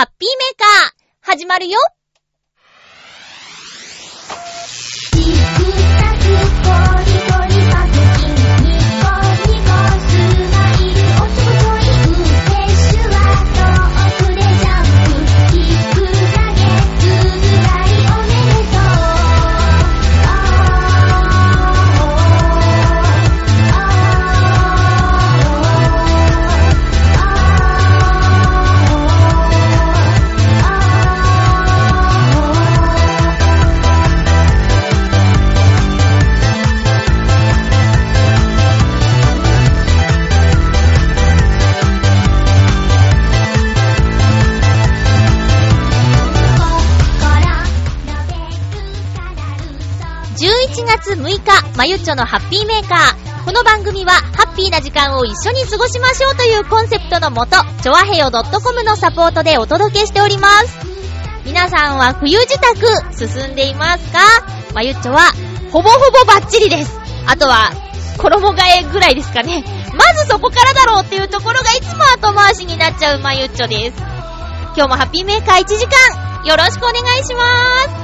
ハッピーメーカー、始まるよ。月6日、まゆっちょのハッピーメーカー。この番組は、ハッピーな時間を一緒に過ごしましょうというコンセプトのもと、ちょわへよ .com のサポートでお届けしております。皆さんは冬支度、進んでいますか？まゆっちょは、ほぼほぼバッチリです。あとは、衣替えぐらいですかね。まずそこからだろうっていうところがいつも後回しになっちゃうまゆっちょです。今日もハッピーメーカー1時間、よろしくお願いします。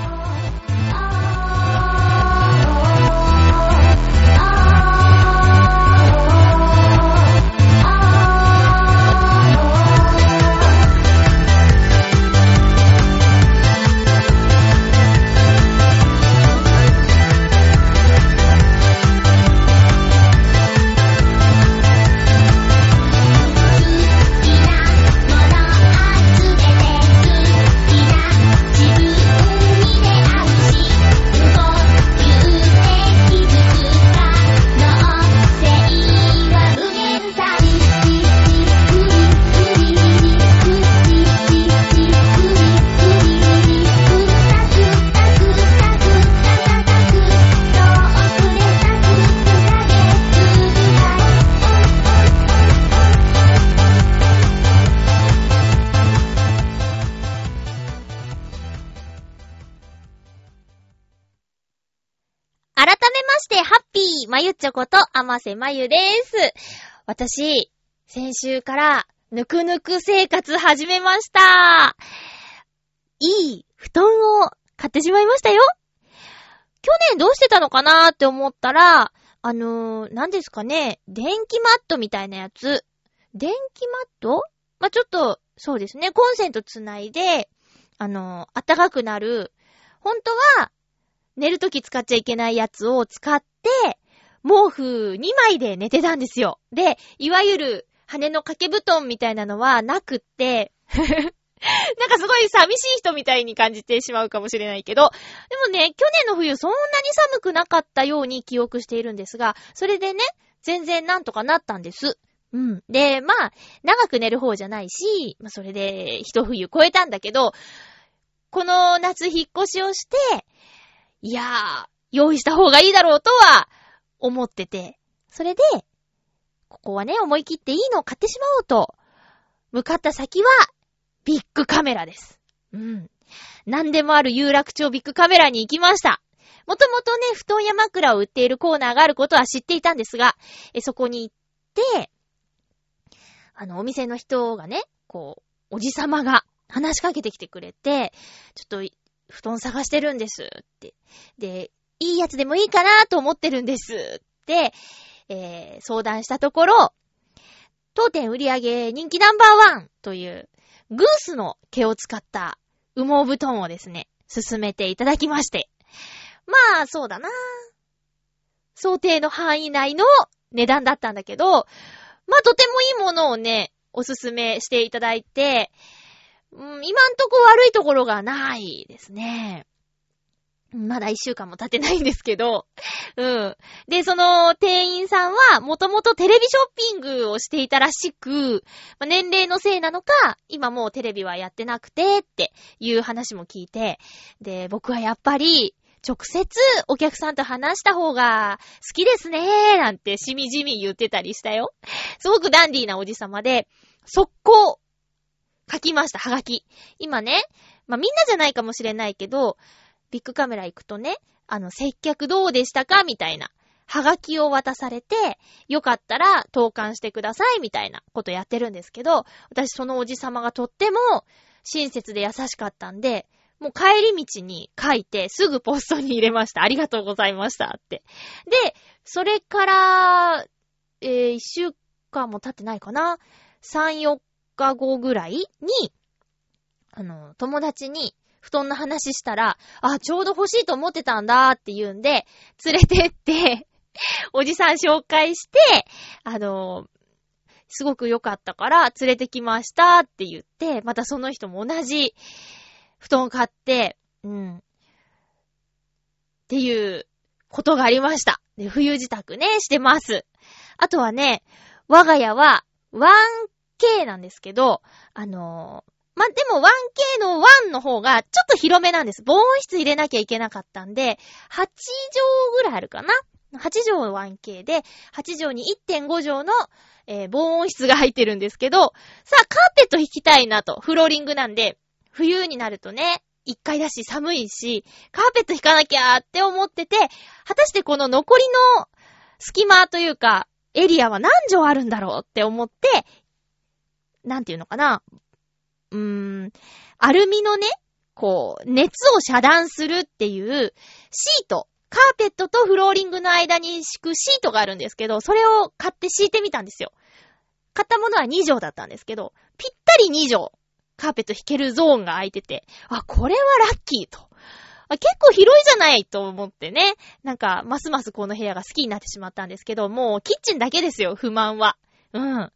まゆちょこと、あませまゆです。私、先週から、ぬくぬく生活始めました。いい布団を買ってしまいましたよ。去年どうしてたのかなーって思ったら、あのー、何ですかね、電気マットみたいなやつ。電気マット？まあ、ちょっと、そうですね、コンセントつないで、あのー、暖かくなる、本当は、寝るとき使っちゃいけないやつを使って、毛布2枚で寝てたんですよ。で、いわゆる羽の掛け布団みたいなのはなくって、なんかすごい寂しい人みたいに感じてしまうかもしれないけど、でもね、去年の冬そんなに寒くなかったように記憶しているんですが、それでね、全然なんとかなったんです。うん。で、まあ、長く寝る方じゃないし、まあ、それで一冬超えたんだけど、この夏引っ越しをして、いやー、用意した方がいいだろうとは思ってて、それで、ここはね、思い切っていいのを買ってしまおうと、向かった先は、ビッグカメラです。うん。何でもある有楽町ビッグカメラに行きました。もともとね、布団や枕を売っているコーナーがあることは知っていたんですが、えそこに行って、あの、お店の人がね、こう、おじさまが話しかけてきてくれて、ちょっと、布団探してるんですって。で、いいやつでもいいかなと思ってるんですって、えー、相談したところ、当店売上人気ナンバーワンという、グースの毛を使った羽毛布団をですね、進めていただきまして。まあ、そうだな想定の範囲内の値段だったんだけど、まあ、とてもいいものをね、おすすめしていただいて、うん、今んとこ悪いところがないですね。まだ一週間も経ってないんですけど、うん。で、その店員さんは、もともとテレビショッピングをしていたらしく、ま、年齢のせいなのか、今もうテレビはやってなくて、っていう話も聞いて、で、僕はやっぱり、直接お客さんと話した方が好きですねなんてしみじみ言ってたりしたよ。すごくダンディーなおじさまで、速攻書きました、はがき。今ね、まあ、みんなじゃないかもしれないけど、ビッグカメラ行くとね、あの、接客どうでしたか？みたいなはがきを渡されて、よかったら投函してくださいみたいなことやってるんですけど、私そのおじさまがとっても親切で優しかったんで、もう帰り道に書いてすぐポストに入れました。ありがとうございましたって。で、それから、えー、一週間も経ってないかな？三、四日後ぐらいに、あの、友達に布団の話したら、あ、ちょうど欲しいと思ってたんだって言うんで、連れてって おじさん紹介して、あの、すごく良かったから連れてきましたって言って、またその人も同じ布団を買って、うん。っていうことがありました。で、冬支度ね、してます。あとはね、我が家は 1K なんですけど、あのー、までも 1K の1の方がちょっと広めなんです。防音室入れなきゃいけなかったんで、8畳ぐらいあるかな ?8 畳は 1K で、8畳に1.5畳の、えー、防音室が入ってるんですけど、さあ、カーペット引きたいなと。フローリングなんで、冬になるとね、一回だし寒いし、カーペット引かなきゃって思ってて、果たしてこの残りの隙間というか、エリアは何畳あるんだろうって思って、なんていうのかな？うーん、アルミのね、こう、熱を遮断するっていうシート、カーペットとフローリングの間に敷くシートがあるんですけど、それを買って敷いてみたんですよ。買ったものは2畳だったんですけど、ぴったり2畳。カーペット引けるゾーンが空いてて、あ、これはラッキーと。結構広いじゃないと思ってね。なんか、ますますこの部屋が好きになってしまったんですけど、もうキッチンだけですよ、不満は。うん。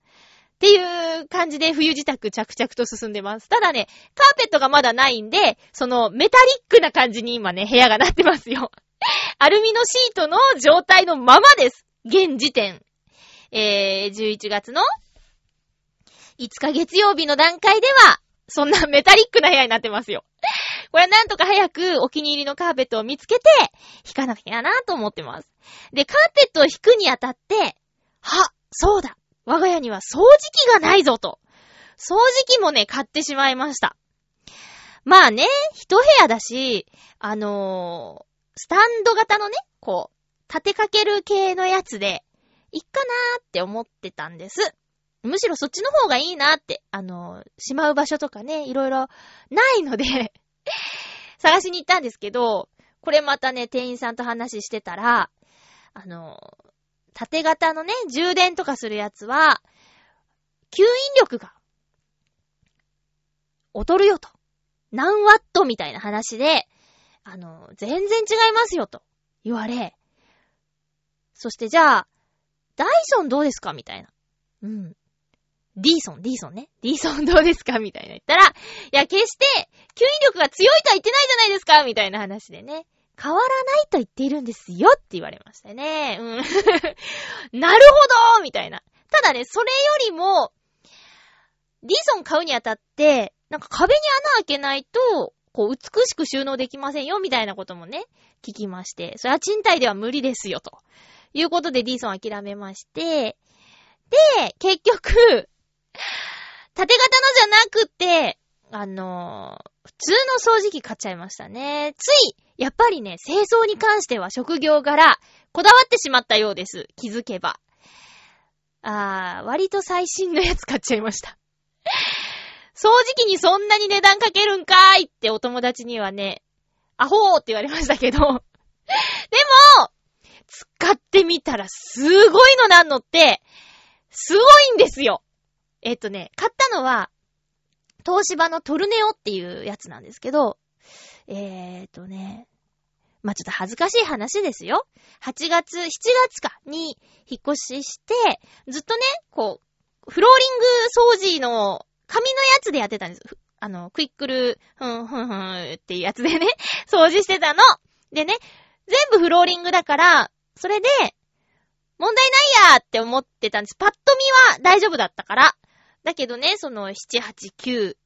っていう感じで冬支度着々と進んでます。ただね、カーペットがまだないんで、そのメタリックな感じに今ね、部屋がなってますよ。アルミのシートの状態のままです。現時点。えー、11月の5日月曜日の段階では、そんなメタリックな部屋になってますよ。これはなんとか早くお気に入りのカーペットを見つけて、引かなきゃなと思ってます。で、カーペットを引くにあたって、は、そうだ我が家には掃除機がないぞと。掃除機もね、買ってしまいました。まあね、一部屋だし、あのー、スタンド型のね、こう、立てかける系のやつで、いっかなーって思ってたんです。むしろそっちの方がいいなって、あの、しまう場所とかね、いろいろないので 探しに行ったんですけど、これまたね、店員さんと話してたら、あの、縦型のね、充電とかするやつは、吸引力が、劣るよと。何ワットみたいな話で、あの、全然違いますよと言われ、そしてじゃあ、ダイソンどうですかみたいな。うん。ディーソン、ディーソンね。ディーソンどうですかみたいな言ったら、いや、決して、吸引力が強いとは言ってないじゃないですかみたいな話でね。変わらないと言っているんですよって言われましたね。うん。なるほどみたいな。ただね、それよりも、ディーソン買うにあたって、なんか壁に穴開けないと、こう、美しく収納できませんよ、みたいなこともね、聞きまして、それは賃貸では無理ですよ、ということでディーソン諦めまして、で、結局、縦型のじゃなくて、あのー、普通の掃除機買っちゃいましたね。つい、やっぱりね、清掃に関しては職業柄、こだわってしまったようです。気づけば。あー、割と最新のやつ買っちゃいました。掃除機にそんなに値段かけるんかーいってお友達にはね、アホーって言われましたけど。でも、使ってみたらすごいのなんのって、すごいんですよ。えっとね、買ったのは、東芝のトルネオっていうやつなんですけど、えーとね、まあ、ちょっと恥ずかしい話ですよ。8月、7月かに引っ越しして、ずっとね、こう、フローリング掃除の紙のやつでやってたんです。あの、クイックル、ふんふんふんっていうやつでね、掃除してたの。でね、全部フローリングだから、それで、問題ないやーって思ってたんです。パッと見は大丈夫だったから。だけどね、その7、8、9、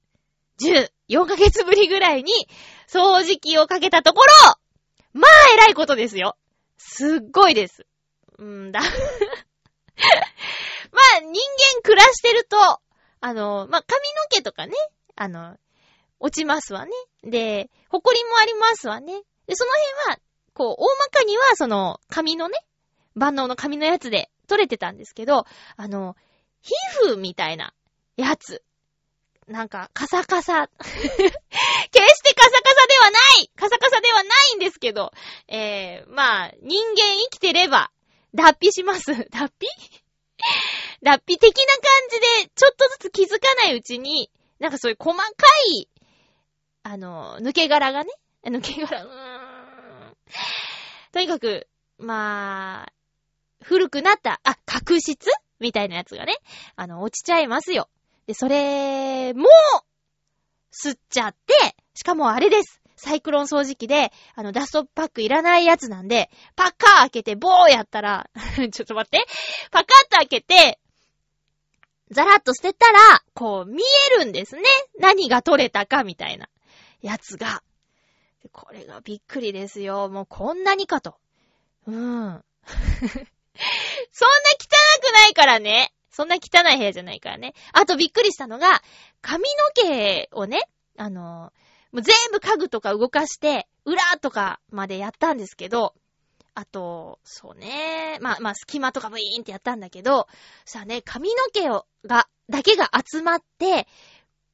10、4ヶ月ぶりぐらいに掃除機をかけたところ、まあ偉いことですよ。すっごいです。うんだ。まあ人間暮らしてると、あの、まあ髪の毛とかね、あの、落ちますわね。で、埃もありますわね。で、その辺は、こう、大まかには、その、髪のね、万能の紙のやつで取れてたんですけど、あの、皮膚みたいなやつ。なんか、カサカサ。決してカサカサではないカサカサではないんですけど、えー、まあ、人間生きてれば、脱皮します。脱皮？脱皮的な感じで、ちょっとずつ気づかないうちに、なんかそういう細かい、あの、抜け殻がね、抜け殻、うーん。とにかく、まあ、古くなった、あ、角質？みたいなやつがね、あの、落ちちゃいますよ。で、それも、吸っちゃって、しかもあれです。サイクロン掃除機で、あの、ダストパックいらないやつなんで、パッカー開けて、ボーやったら ちょっと待って、パカッと開けて、ザラッと捨てたら、こう、見えるんですね。何が取れたか、みたいな、やつが。これがびっくりですよ。もうこんなにかと。うん。そんな汚くないからね。そんな汚い部屋じゃないからね。あとびっくりしたのが、髪の毛をね、あの、もう全部家具とか動かして、裏とかまでやったんですけど、あと、そうね、まあまあ隙間とかブイーンってやったんだけど、さあね、髪の毛を、が、だけが集まって、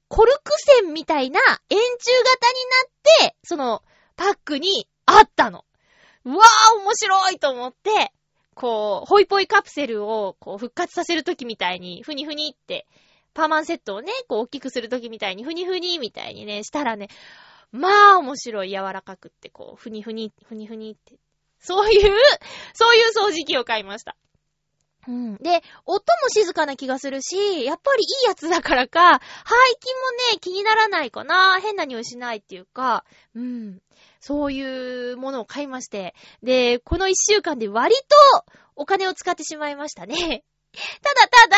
コルク線みたいな円柱型になって、その、パックにあったの。うわー面白いと思って、こう、ホイポイカプセルをこう復活させるときみたいに、ふにふにって、パーマンセットをね、こう大きくするときみたいに、ふにふにみたいにね、したらね、まあ面白い、柔らかくって、こう、ふにふに、ふにふにって。そういう、そういう掃除機を買いました。うん。で、音も静かな気がするし、やっぱりいいやつだからか、排気もね、気にならないかな。変な匂いしないっていうか、うん。そういうものを買いまして。で、この一週間で割とお金を使ってしまいましたね。ただただ、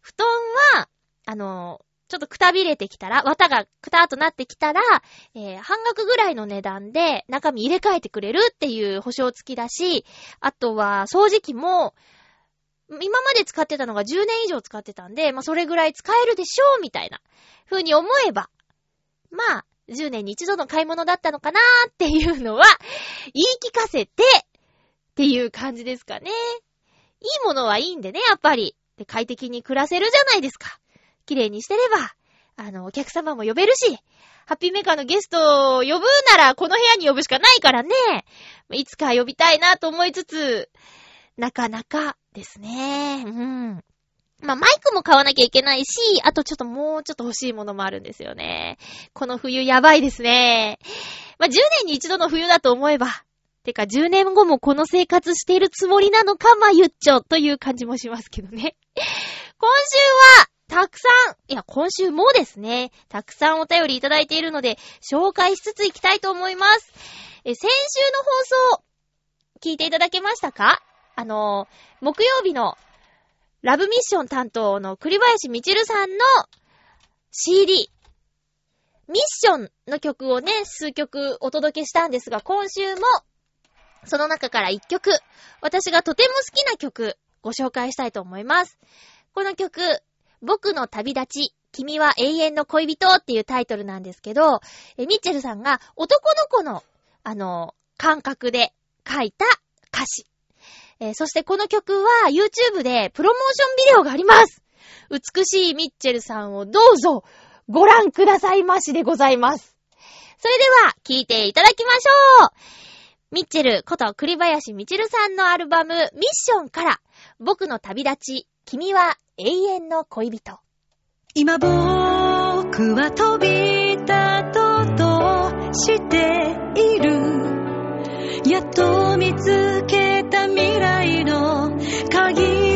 布団は、あの、ちょっとくたびれてきたら、綿がくたーっとなってきたら、えー、半額ぐらいの値段で中身入れ替えてくれるっていう保証付きだし、あとは掃除機も、今まで使ってたのが10年以上使ってたんで、まあそれぐらい使えるでしょうみたいな風に思えば、まあ、10年に一度の買い物だったのかなーっていうのは、言い聞かせて、っていう感じですかね。いいものはいいんでね、やっぱり。で、快適に暮らせるじゃないですか。綺麗にしてれば、あの、お客様も呼べるし、ハッピーメーカーのゲストを呼ぶなら、この部屋に呼ぶしかないからね。いつか呼びたいなと思いつつ、なかなかですね。うん。まあ、マイクも買わなきゃいけないし、あとちょっともうちょっと欲しいものもあるんですよね。この冬やばいですね。まあ、10年に一度の冬だと思えば、てか10年後もこの生活しているつもりなのか、まあ、言っちょという感じもしますけどね。今週は、たくさん、いや、今週もですね、たくさんお便りいただいているので、紹介しつついきたいと思います。え、先週の放送、聞いていただけましたか？あの、木曜日のラブミッション担当の栗林みちるさんの CD、ミッションの曲をね、数曲お届けしたんですが、今週も、その中から一曲、私がとても好きな曲、ご紹介したいと思います。この曲、僕の旅立ち、君は永遠の恋人っていうタイトルなんですけど、えミッチェルさんが男の子の、あの、感覚で書いた歌詞。えー、そしてこの曲は YouTube でプロモーションビデオがあります。美しいミッチェルさんをどうぞご覧くださいましでございます。それでは、聴いていただきましょうミッチェルこと栗林みちるさんのアルバムミッションから僕の旅立ち、君は永遠の恋人。今僕は飛び立とうとしている。やっと見つけた未来の鍵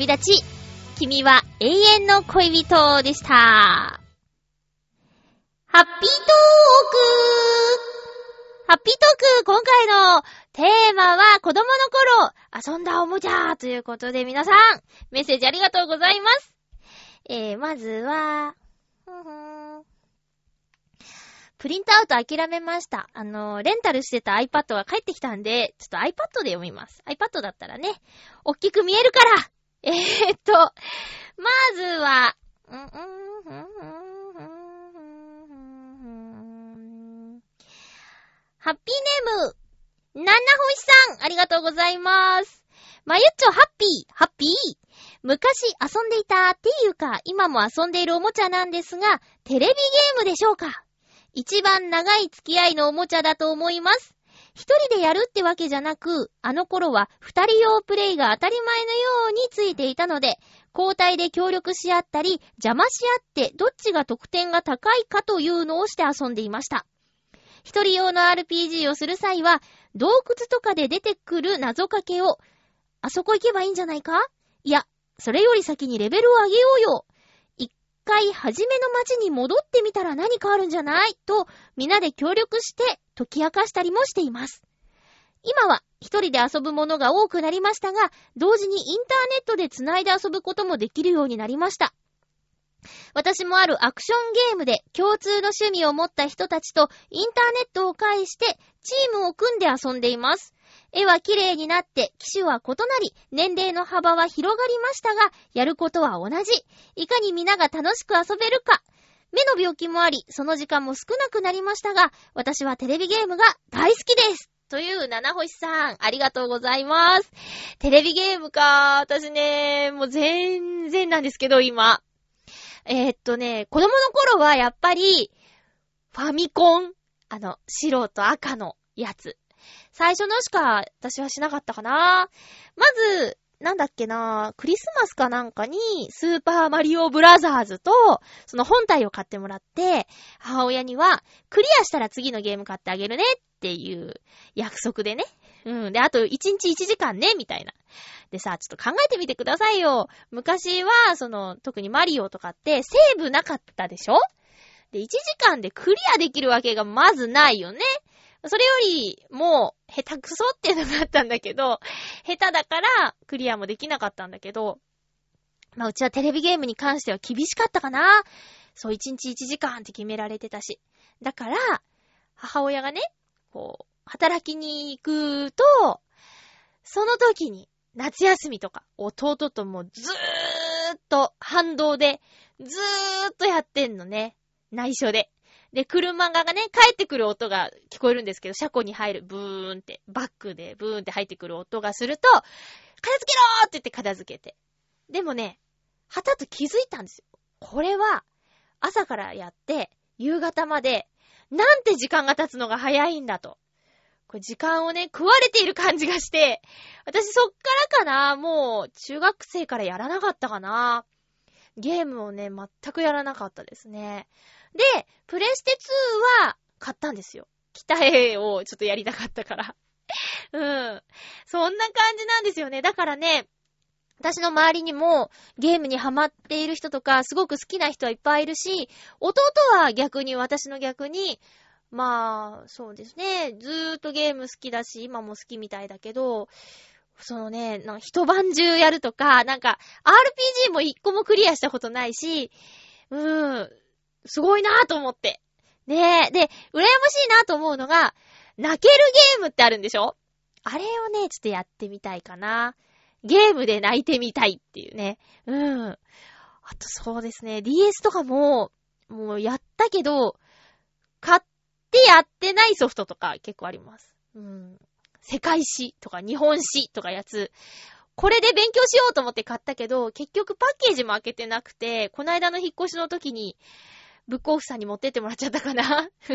立ち、君は永遠の恋人でした。ハッピートークハッピートーク今回のテーマは子供の頃遊んだおもちゃということで皆さんメッセージありがとうございます。えー、まずは、ふんふんプリントアウト諦めました。あの、レンタルしてた iPad が帰ってきたんで、ちょっと iPad で読みます。iPad だったらね、大きく見えるからえー、っと、まずは、うんうんうんうんハッピーネーム、ナンナ星さん、ありがとうございます。まゆっちょ、ハッピー、ハッピー。昔遊んでいたっていうか、今も遊んでいるおもちゃなんですが、テレビゲームでしょうか？一番長い付き合いのおもちゃだと思います。一人でやるってわけじゃなく、あの頃は二人用プレイが当たり前のようについていたので、交代で協力し合ったり、邪魔し合ってどっちが得点が高いかというのをして遊んでいました。一人用の RPG をする際は、洞窟とかで出てくる謎かけを、あそこ行けばいいんじゃないか？いや、それより先にレベルを上げようよ。一回、初めの街に戻ってみたら何かあるんじゃない？と、皆で協力して解き明かしたりもしています。今は一人で遊ぶものが多くなりましたが、同時にインターネットで繋いで遊ぶこともできるようになりました。私もあるアクションゲームで共通の趣味を持った人たちとインターネットを介してチームを組んで遊んでいます。絵は綺麗になって機種は異なり、年齢の幅は広がりましたが、やることは同じ。いかに皆が楽しく遊べるか。目の病気もあり、その時間も少なくなりましたが、私はテレビゲームが大好きです。という七星さん、ありがとうございます。テレビゲームか。私ね、もう全然なんですけど、今。えーっとね、子供の頃はやっぱり、ファミコン、あの、白と赤のやつ。最初のしか私はしなかったかな。まず、なんだっけな、クリスマスかなんかに、スーパーマリオブラザーズと、その本体を買ってもらって、母親には、クリアしたら次のゲーム買ってあげるねっていう約束でね。うん。で、あと1日1時間ね、みたいな。でさ、ちょっと考えてみてくださいよ。昔は、その、特にマリオとかって、セーブなかったでしょ？で、1時間でクリアできるわけがまずないよね。それより、もう、下手くそっていうのがあったんだけど、下手だから、クリアもできなかったんだけど、まあ、うちはテレビゲームに関しては厳しかったかな。そう、1日1時間って決められてたし。だから、母親がね、こう、働きに行くと、その時に、夏休みとか、弟ともずーっと反動で、ずーっとやってんのね。内緒で。で、車がね、帰ってくる音が聞こえるんですけど、車庫に入る、ブーンって、バックでブーンって入ってくる音がすると、片付けろーって言って片付けて。でもね、はたと気づいたんですよ。これは、朝からやって、夕方まで、なんて時間が経つのが早いんだと。これ時間をね、食われている感じがして、私そっからかな、もう、中学生からやらなかったかな。ゲームをね、全くやらなかったですね。で、プレステ2は買ったんですよ。北絵をちょっとやりたかったから。うん。そんな感じなんですよね。だからね、私の周りにもゲームにハマっている人とか、すごく好きな人はいっぱいいるし、弟は逆に、私の逆に、まあ、そうですね。ずーっとゲーム好きだし、今も好きみたいだけど、そのね、一晩中やるとか、なんか、RPG も一個もクリアしたことないし、うーん、すごいなぁと思って。ねえ。で、羨ましいなと思うのが、泣けるゲームってあるんでしょ？あれをね、ちょっとやってみたいかな。ゲームで泣いてみたいっていうね。うん。あとそうですね、DS とかも、もうやったけど、買ってやってないソフトとか結構あります。うん。世界史とか日本史とかやつ、これで勉強しようと思って買ったけど、結局パッケージも開けてなくて、この間の引っ越しの時に、ブックオフさんに持ってってもらっちゃったかな？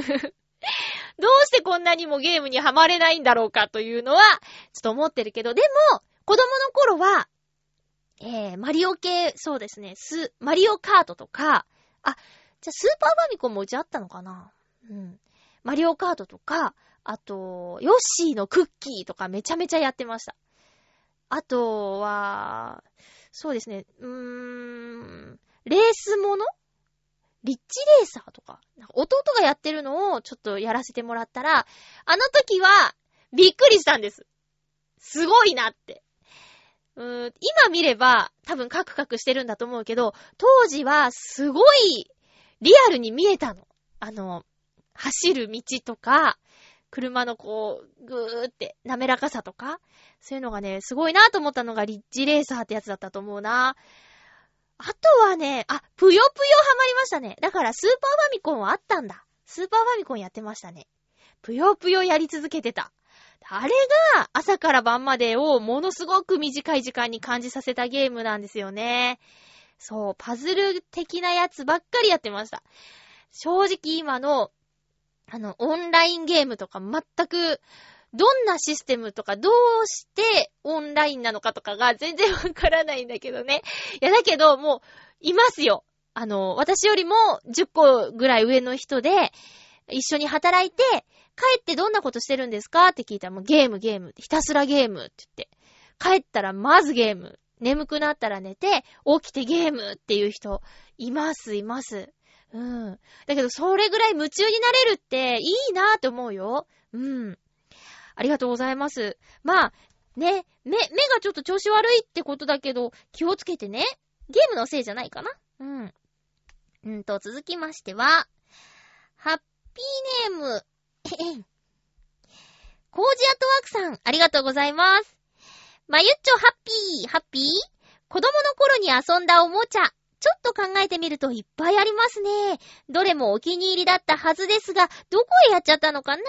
どうしてこんなにもゲームにはまれないんだろうかというのは、ちょっと思ってるけど、でも、子供の頃は、えー、マリオ系、そうですね、ス、マリオカートとか、あ、じゃスーパーファミコンもうちあったのかな？うん。マリオカートとか、あと、ヨッシーのクッキーとかめちゃめちゃやってました。あとは、そうですね、うーん、レースものリッチレーサーとか、弟がやってるのをちょっとやらせてもらったら、あの時はびっくりしたんです。すごいなって。うーん今見れば多分カクカクしてるんだと思うけど、当時はすごいリアルに見えたの。あの、走る道とか、車のこう、ぐーって滑らかさとか、そういうのがね、すごいなと思ったのがリッチレーサーってやつだったと思うな。あとはね、あ、ぷよぷよハマりましたね。だからスーパーファミコンはあったんだ。スーパーファミコンやってましたね。ぷよぷよやり続けてた。あれが朝から晩までをものすごく短い時間に感じさせたゲームなんですよね。そう、パズル的なやつばっかりやってました。正直今のあの、オンラインゲームとか全く、どんなシステムとか、どうしてオンラインなのかとかが全然わからないんだけどね。いや、だけど、もう、いますよ。あの、私よりも10個ぐらい上の人で、一緒に働いて、帰ってどんなことしてるんですかって聞いたら、もうゲームゲーム、ひたすらゲームって言って。帰ったらまずゲーム。眠くなったら寝て、起きてゲームっていう人、います、います。うん。だけど、それぐらい夢中になれるっていいなって思うよ。うん。ありがとうございます。まあ、ね、目、目がちょっと調子悪いってことだけど、気をつけてね。ゲームのせいじゃないかな。うん。うんと、続きましては、ハッピーネーム、えへんコージアットワークさん、ありがとうございます。まゆっちょハッピー、ハッピー？子供の頃に遊んだおもちゃ、ちょっと考えてみるといっぱいありますね。どれもお気に入りだったはずですが、どこへやっちゃったのかな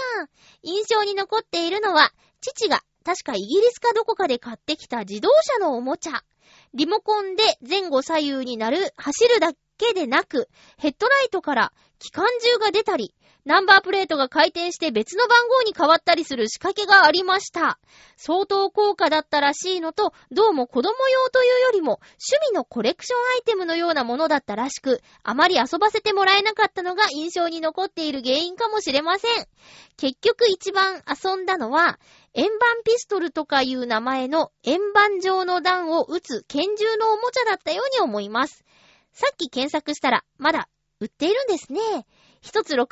印象に残っているのは、父が確かイギリスかどこかで買ってきた自動車のおもちゃ。リモコンで前後左右になる走るだけでなく、ヘッドライトから機関銃が出たり、ナンバープレートが回転して別の番号に変わったりする仕掛けがありました。相当高価だったらしいのと、どうも子供用というよりも趣味のコレクションアイテムのようなものだったらしく、あまり遊ばせてもらえなかったのが印象に残っている原因かもしれません。結局一番遊んだのは、円盤ピストルとかいう名前の円盤状の弾を撃つ拳銃のおもちゃだったように思います。さっき検索したら、まだ売っているんですね。一つ69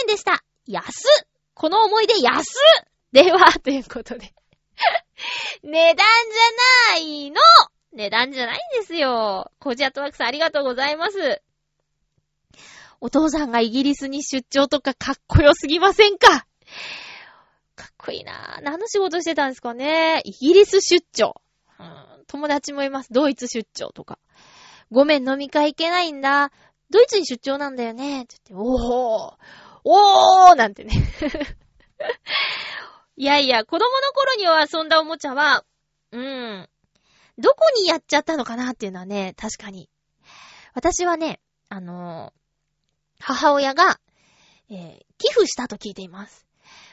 円でした。安この思い出安では、ということで 値段じゃないの値段じゃないんですよ。コジアトワークさんありがとうございます。お父さんがイギリスに出張とかかっこよすぎませんか？かっこいいなぁ。何の仕事してたんですかねイギリス出張。うん、友達もいます。ドイツ出張とか。ごめん、飲み会行けないんだ。ドイツに出張なんだよね。って言って、おーおーなんてね。いやいや、子供の頃には遊んだおもちゃは、うん、どこにやっちゃったのかなっていうのはね、確かに。私はね、あのー、母親が、えー、寄付したと聞いています。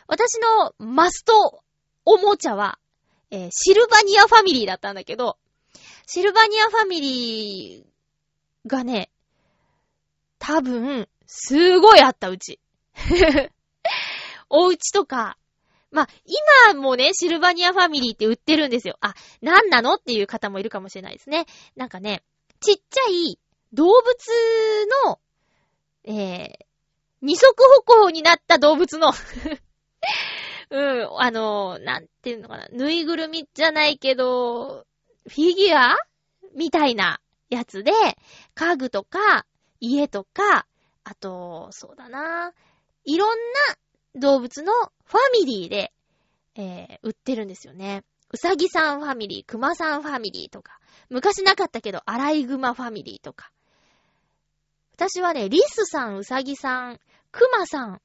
私のマストおもちゃは、えー、シルバニアファミリーだったんだけど、シルバニアファミリーがね、多分、すごいあった、うち。お家とか、まあ、今もね、シルバニアファミリーって売ってるんですよ。あ、なんなのっていう方もいるかもしれないですね。なんかね、ちっちゃい動物の、えー、二足歩行になった動物の うん、あの、なんていうのかな、ぬいぐるみじゃないけど、フィギュアみたいなやつで、家具とか、家とか、あと、そうだな、いろんな動物のファミリーで、えー、売ってるんですよね。うさぎさんファミリー、くまさんファミリーとか、昔なかったけど、アライグマファミリーとか。私はね、リスさん、うさぎさん、くまさん、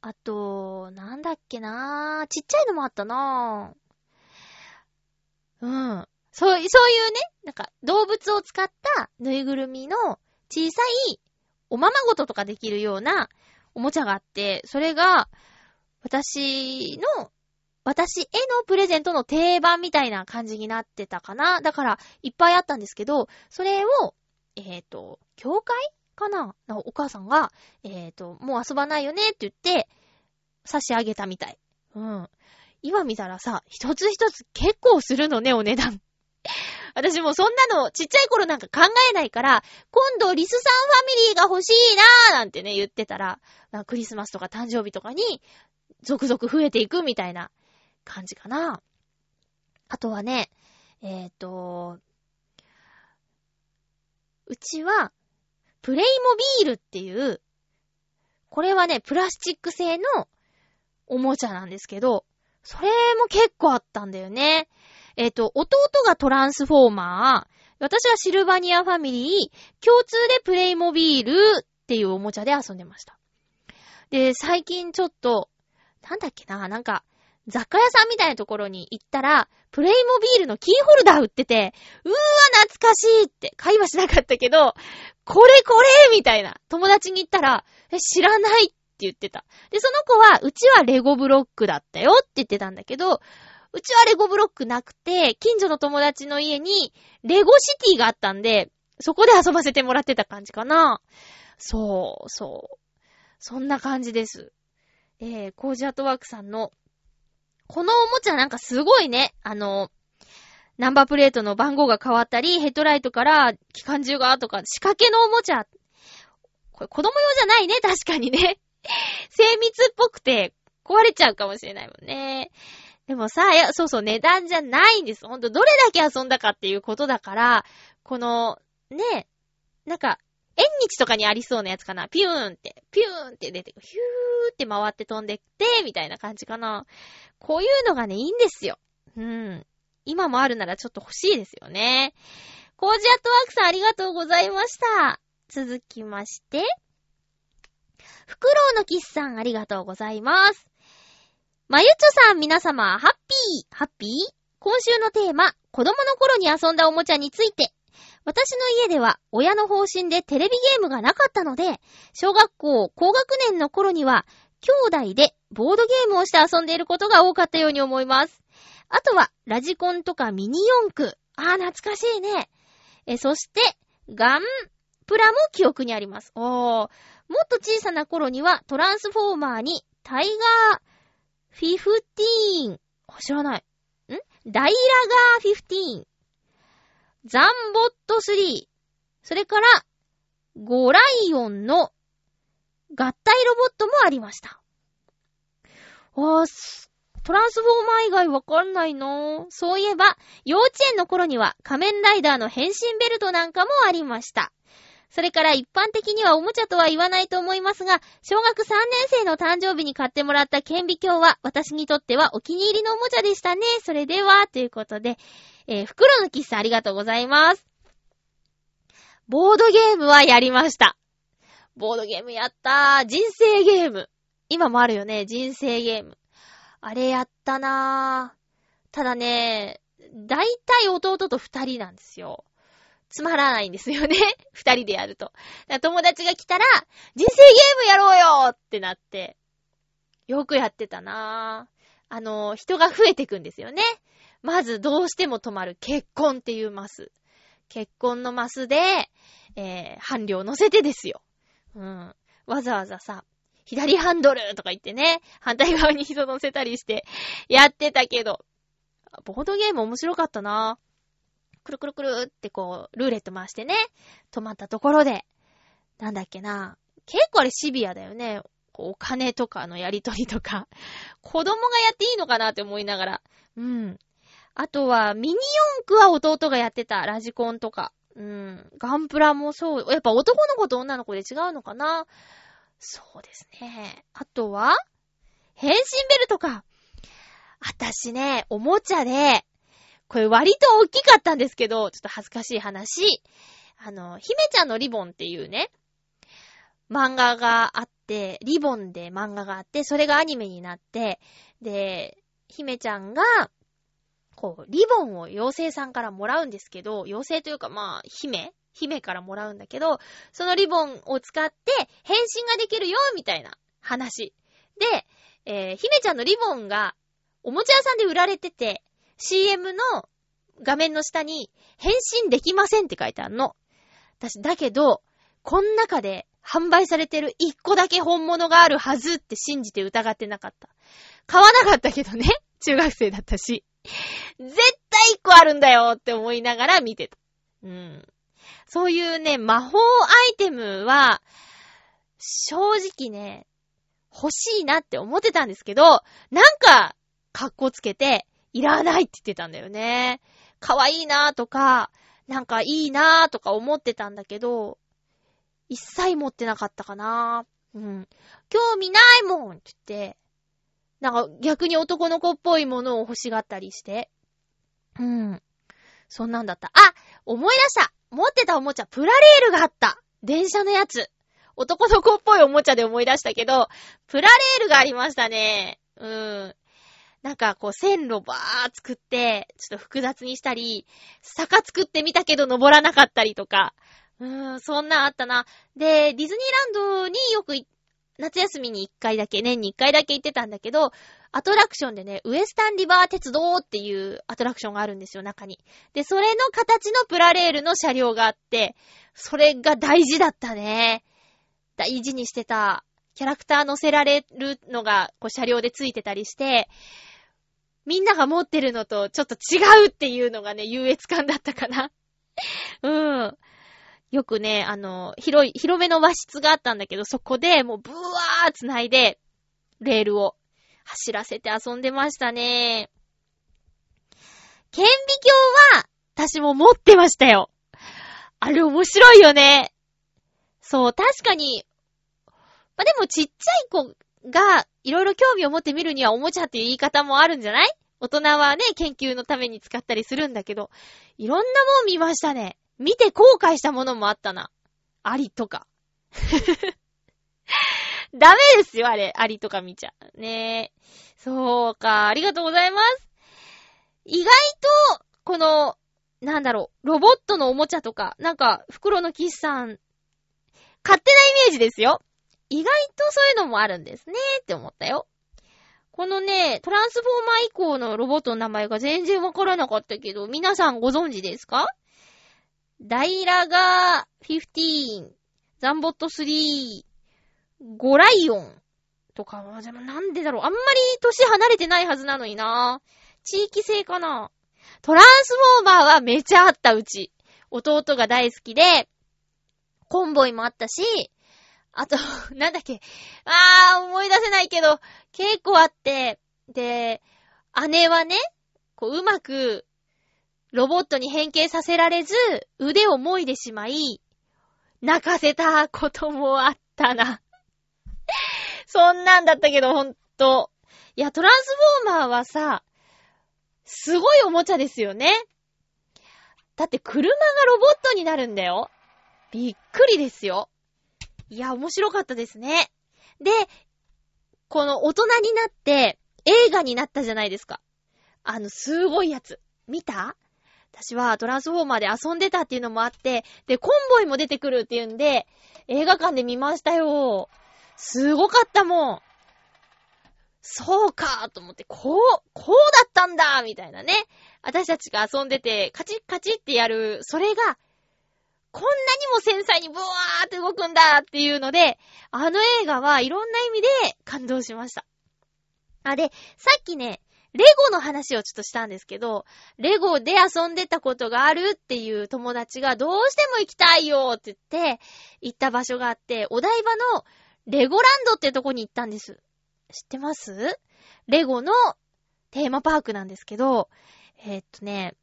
あと、なんだっけなぁちっちゃいのもあったなぁうん。そう、そういうね、なんか動物を使ったぬいぐるみの小さいおままごととかできるようなおもちゃがあって、それが私の、私へのプレゼントの定番みたいな感じになってたかな。だから、いっぱいあったんですけど、それを、えっ、と、教会かな？お母さんが、えっ、と、もう遊ばないよねって言って、差し上げたみたい。うん。今見たらさ、一つ一つ結構するのね、お値段。私もそんなのちっちゃい頃なんか考えないから、今度リスさんファミリーが欲しいなーなんてね、言ってたら、クリスマスとか誕生日とかに、続々増えていくみたいな感じかな。あとはね、えっ、と、うちは、プレイモビールっていう、これはね、プラスチック製のおもちゃなんですけど、それも結構あったんだよね。えっ、と、弟がトランスフォーマー、私はシルバニアファミリー、共通でプレイモビールっていうおもちゃで遊んでました。で、最近ちょっと、なんだっけな、なんか、雑貨屋さんみたいなところに行ったら、プレイモビールのキーホルダー売ってて、うーわ、懐かしいって、会話しなかったけど、これこれみたいな。友達に言ったら、え、知らないって言ってた。で、その子は、うちはレゴブロックだったよって言ってたんだけど、うちはレゴブロックなくて、近所の友達の家に、レゴシティがあったんで、そこで遊ばせてもらってた感じかな。そう、そう。そんな感じです。えー、コージアートワークさんの、このおもちゃなんかすごいね、あの、ナンバープレートの番号が変わったり、ヘッドライトから機関銃がとか、仕掛けのおもちゃ。これ子供用じゃないね、確かにね。精密っぽくて壊れちゃうかもしれないもんね。でもさ、いや、そうそう、値段じゃないんです。ほんと、どれだけ遊んだかっていうことだから、この、ね、なんか、縁日とかにありそうなやつかな。ピューンって、ピューンって出てくる。ヒューって回って飛んでって、みたいな感じかな。こういうのがね、いいんですよ。うん。今もあるならちょっと欲しいですよね。コージアットワークさんありがとうございました。続きまして、フクロウのキスさんありがとうございます。まゆちょさん皆様、ハッピー、ハッピー？今週のテーマ、子供の頃に遊んだおもちゃについて。私の家では親の方針でテレビゲームがなかったので、小学校高学年の頃には、兄弟でボードゲームをして遊んでいることが多かったように思います。あとは、ラジコンとかミニ四駆。あー、懐かしいね。え、そして、ガンプラも記憶にあります。おー。もっと小さな頃には、トランスフォーマーに、タイガー、フィフティーン。あ知らない。ん？ダイラガー XV。ザンボット3。それから、ゴライオンの合体ロボットもありました。あー、トランスフォーマー以外わかんないのそういえば、幼稚園の頃には仮面ライダーの変身ベルトなんかもありました。それから一般的にはおもちゃとは言わないと思いますが、小学3年生の誕生日に買ってもらった顕微鏡は、私にとってはお気に入りのおもちゃでしたね。それでは、ということで、えー、袋のキッスありがとうございます。ボードゲームはやりました。ボードゲームやったー。人生ゲーム。今もあるよね、人生ゲーム。あれやったなー。ただね、だいたい弟と二人なんですよ。つまらないんですよね。二人でやると。友達が来たら、人生ゲームやろうよってなって、よくやってたなぁ。あの、人が増えてくんですよね。まずどうしても止まる結婚っていうマス。結婚のマスで、えー、伴侶を乗せてですよ。うん。わざわざさ、左ハンドルとか言ってね、反対側に人乗せたりして、やってたけど、ボードゲーム面白かったなぁくるくるくるってこう、ルーレット回してね、止まったところで、なんだっけな結構あれシビアだよね。お金とかのやりとりとか。子供がやっていいのかなって思いながら。うん。あとは、ミニ四駆は弟がやってた。ラジコンとか。うん。ガンプラもそう。やっぱ男の子と女の子で違うのかなそうですね。あとは、変身ベルとか。私ね、おもちゃで、これ割と大きかったんですけど、ちょっと恥ずかしい話。あの、姫ちゃんのリボンっていうね、漫画があって、リボンで漫画があって、それがアニメになって、で、姫ちゃんが、こう、リボンを妖精さんからもらうんですけど、妖精というかまあ、姫姫からもらうんだけど、そのリボンを使って変身ができるよ、みたいな話。で、えー姫ちゃんのリボンがおもちゃ屋さんで売られてて、CM の画面の下に変身できませんって書いてあるの。私、だけど、こん中で販売されてる一個だけ本物があるはずって信じて疑ってなかった。買わなかったけどね。中学生だったし。絶対一個あるんだよって思いながら見てた。うん。そういうね、魔法アイテムは、正直ね、欲しいなって思ってたんですけど、なんか、格好つけて、いらないって言ってたんだよね。可愛いいなーとか、なんかいいなーとか思ってたんだけど、一切持ってなかったかなうん。興味ないもんって言って、なんか逆に男の子っぽいものを欲しがったりして。うん。そんなんだった。あ思い出した持ってたおもちゃ、プラレールがあった電車のやつ。男の子っぽいおもちゃで思い出したけど、プラレールがありましたね。うん。なんかこう線路ばー作って、ちょっと複雑にしたり、坂作ってみたけど登らなかったりとか。うーん、そんなあったな。で、ディズニーランドによく夏休みに一回だけ、年に一回だけ行ってたんだけど、アトラクションでね、ウエスタンリバー鉄道っていうアトラクションがあるんですよ、中に。で、それの形のプラレールの車両があって、それが大事だったね。大事にしてた。キャラクター乗せられるのが、こう車両でついてたりして、みんなが持ってるのとちょっと違うっていうのがね、優越感だったかな。うん。よくね、あの、広い、広めの和室があったんだけど、そこでもうブワー繋いで、レールを走らせて遊んでましたね。顕微鏡は、私も持ってましたよ。あれ面白いよね。そう、確かに、まあ、でもちっちゃい子がいろいろ興味を持って見るにはおもちゃっていう言い方もあるんじゃない？大人はね、研究のために使ったりするんだけど、いろんなもん見ましたね。見て後悔したものもあったな。アリとか。ダメですよ、あれ。アリとか見ちゃう。ねえ。そうか、ありがとうございます。意外と、この、なんだろう、ロボットのおもちゃとか、なんか、袋のキスさん、勝手なイメージですよ。意外とそういうのもあるんですねって思ったよ。このね、トランスフォーマー以降のロボットの名前が全然わからなかったけど、皆さんご存知ですか？ダイラガー15、ザンボット3、ゴライオンとかは、でもなんでだろう？あんまり年離れてないはずなのにな。地域性かな？トランスフォーマーはめちゃあったうち。弟が大好きで、コンボイもあったし、あと、なんだっけ。あー、思い出せないけど、結構あって、で、姉はね、こう、うまく、ロボットに変形させられず、腕をもいでしまい、泣かせたこともあったな。そんなんだったけど、ほんと。いや、トランスフォーマーはさ、すごいおもちゃですよね。だって車がロボットになるんだよ。びっくりですよ。いや、面白かったですね。で、この大人になって映画になったじゃないですか。あの、すごいやつ。見た？私はトランスフォーマーで遊んでたっていうのもあって、で、コンボイも出てくるっていうんで、映画館で見ましたよ。すごかったもん。そうかと思って、こう、こうだったんだみたいなね。私たちが遊んでて、カチッカチッってやる、それが、こんなにも繊細にブワーって動くんだっていうので、あの映画はいろんな意味で感動しました。あ、で、さっきね、レゴの話をちょっとしたんですけど、レゴで遊んでたことがあるっていう友達がどうしても行きたいよって言って、行った場所があって、お台場のレゴランドってとこに行ったんです。知ってます？レゴのテーマパークなんですけど、えーっとね、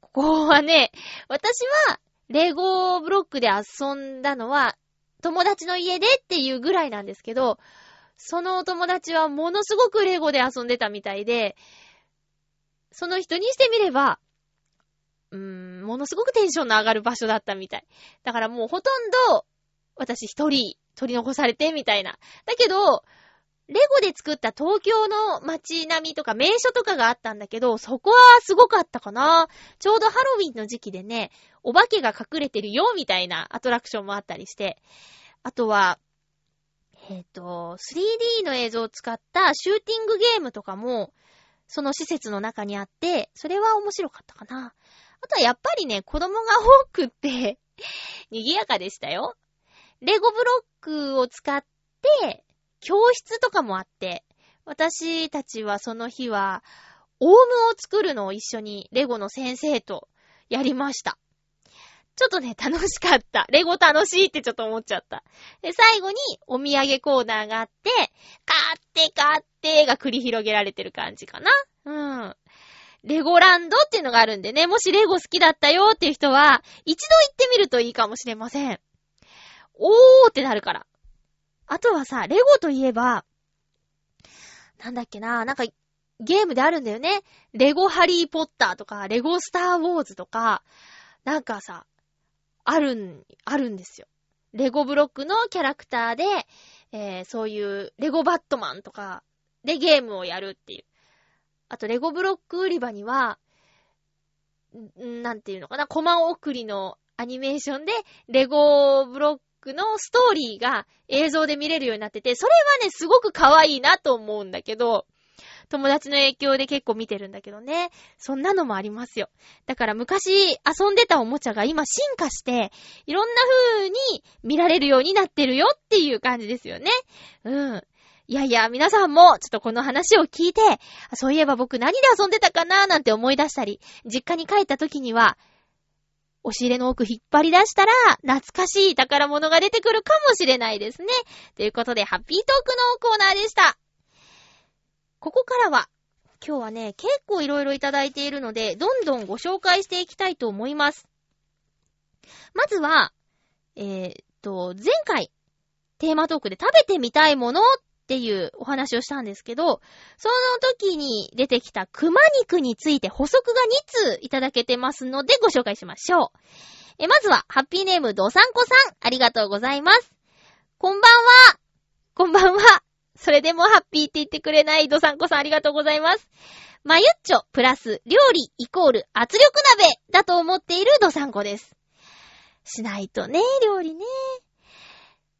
ここはね、私はレゴブロックで遊んだのは友達の家でっていうぐらいなんですけど、そのお友達はものすごくレゴで遊んでたみたいで、その人にしてみれば、うーん、ものすごくテンションの上がる場所だったみたい。だからもうほとんど、私一人取り残されてみたいな。だけど、レゴで作った東京の街並みとか名所とかがあったんだけど、そこはすごかったかな。ちょうどハロウィンの時期でね、お化けが隠れてるよみたいなアトラクションもあったりして。あとは、えっ、ー、と、3D の映像を使ったシューティングゲームとかも、その施設の中にあって、それは面白かったかな。あとはやっぱりね、子供が多くって 賑やかでしたよ。レゴブロックを使って、教室とかもあって、私たちはその日は、オウムを作るのを一緒にレゴの先生とやりました。ちょっとね、楽しかった。レゴ楽しいってちょっと思っちゃった。で、最後にお土産コーナーがあって、買って買ってが繰り広げられてる感じかな。うん。レゴランドっていうのがあるんでね、もしレゴ好きだったよっていう人は、一度行ってみるといいかもしれません。おーってなるから。あとはさ、レゴといえば、なんだっけな、なんか、ゲームであるんだよね。レゴハリーポッターとか、レゴスターウォーズとか、なんかさ、あるん、あるんですよ。レゴブロックのキャラクターで、えー、そういうレゴバットマンとかでゲームをやるっていう。あと、レゴブロック売り場には、なんていうのかな、コマ送りのアニメーションで、レゴブロックのストーリーが映像で見れるようになってて、それはね、すごく可愛いなと思うんだけど、友達の影響で結構見てるんだけどね。そんなのもありますよ。だから昔遊んでたおもちゃが今進化して、いろんな風に見られるようになってるよっていう感じですよね。うん。いやいや、皆さんも、ちょっとこの話を聞いて、そういえば僕何で遊んでたかなーなんて思い出したり、実家に帰った時には、押し入れの奥引っ張り出したら、懐かしい宝物が出てくるかもしれないですね。ということで、ハッピートークのコーナーでした。ここからは、今日はね、結構いろいろいただいているので、どんどんご紹介していきたいと思います。まずは、えー、っと、前回、テーマトークで食べてみたいものっていうお話をしたんですけど、その時に出てきた熊肉について補足が2通いただけてますのでご紹介しましょう。え、まずは、ハッピーネームドサンコさん、ありがとうございます。こんばんは。こんばんは。それでもハッピーって言ってくれないドサンコさんありがとうございます。マユッチョプラス料理イコール圧力鍋だと思っているドサンコです。しないとね、料理ね。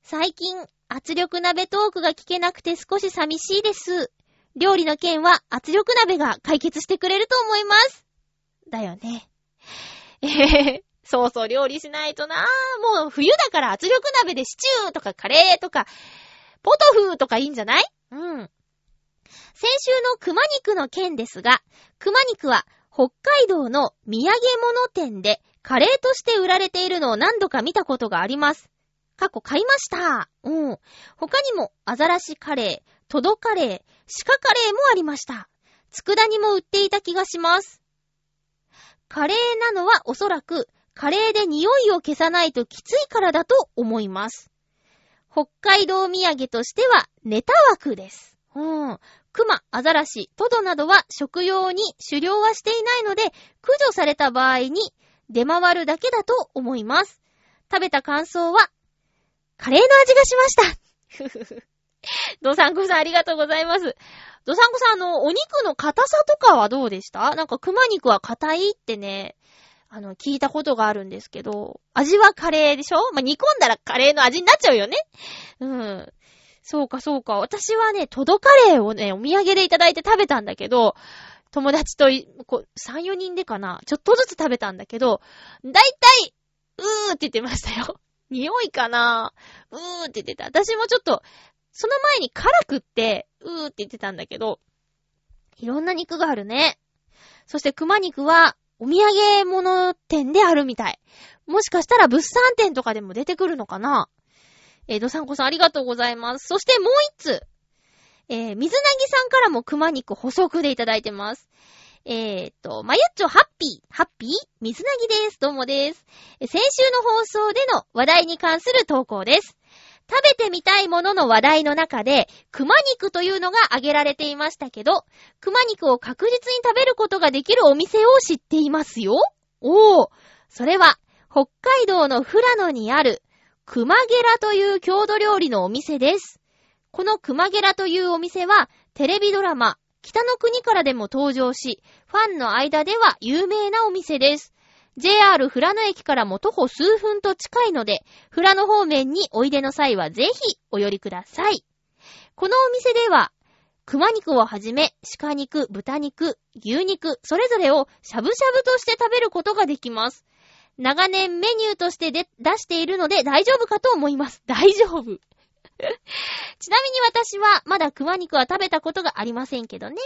最近、圧力鍋トークが聞けなくて少し寂しいです。料理の件は圧力鍋が解決してくれると思います。だよね。えへへそうそう、料理しないとなもう冬だから圧力鍋でシチューとかカレーとか、ポトフとかいいんじゃない？うん。先週の熊肉の件ですが、熊肉は北海道の土産物店でカレーとして売られているのを何度か見たことがあります。過去買いました。うん。他にも、アザラシカレー、トドカレー、鹿カレーもありました。佃煮も売っていた気がします。カレーなのはおそらく、カレーで匂いを消さないときついからだと思います。北海道土産としてはネタ枠です。うん。熊、アザラシ、トドなどは食用に狩猟はしていないので、駆除された場合に出回るだけだと思います。食べた感想は、カレーの味がしました。ドサンコさんありがとうございます。ドサンコさん、あの、お肉の硬さとかはどうでした？なんか熊肉は硬いってね、あの、聞いたことがあるんですけど、味はカレーでしょ？まあ、煮込んだらカレーの味になっちゃうよね。うん。そうか、そうか。私はね、トドカレーをね、お土産でいただいて食べたんだけど、友達と、こう、3、4人でかな。ちょっとずつ食べたんだけど、だいたい、うーって言ってましたよ。匂いかな？うーって言ってた。私もちょっと、その前に辛くって、うーって言ってたんだけど、いろんな肉があるね。そして熊肉は、お土産物店であるみたい。もしかしたら物産展とかでも出てくるのかなえー、ドサンコさんありがとうございます。そしてもう一つ。えー、水なぎさんからも熊肉補足でいただいてます。えー、っと、まゆっちょハッピー、ハッピー？水なぎです。どうもです。先週の放送での話題に関する投稿です。食べてみたいものの話題の中で、熊肉というのが挙げられていましたけど、熊肉を確実に食べることができるお店を知っていますよ。おー、それは、北海道の富良野にある、熊ゲラという郷土料理のお店です。この熊ゲラというお店は、テレビドラマ、北の国からでも登場し、ファンの間では有名なお店です。JR 富良野駅からも徒歩数分と近いので、富良野方面においでの際はぜひお寄りください。このお店では、熊肉をはじめ、鹿肉、豚肉、牛肉、それぞれをしゃぶしゃぶとして食べることができます。長年メニューとして出しているので大丈夫かと思います。大丈夫。ちなみに私はまだ熊肉は食べたことがありませんけどね。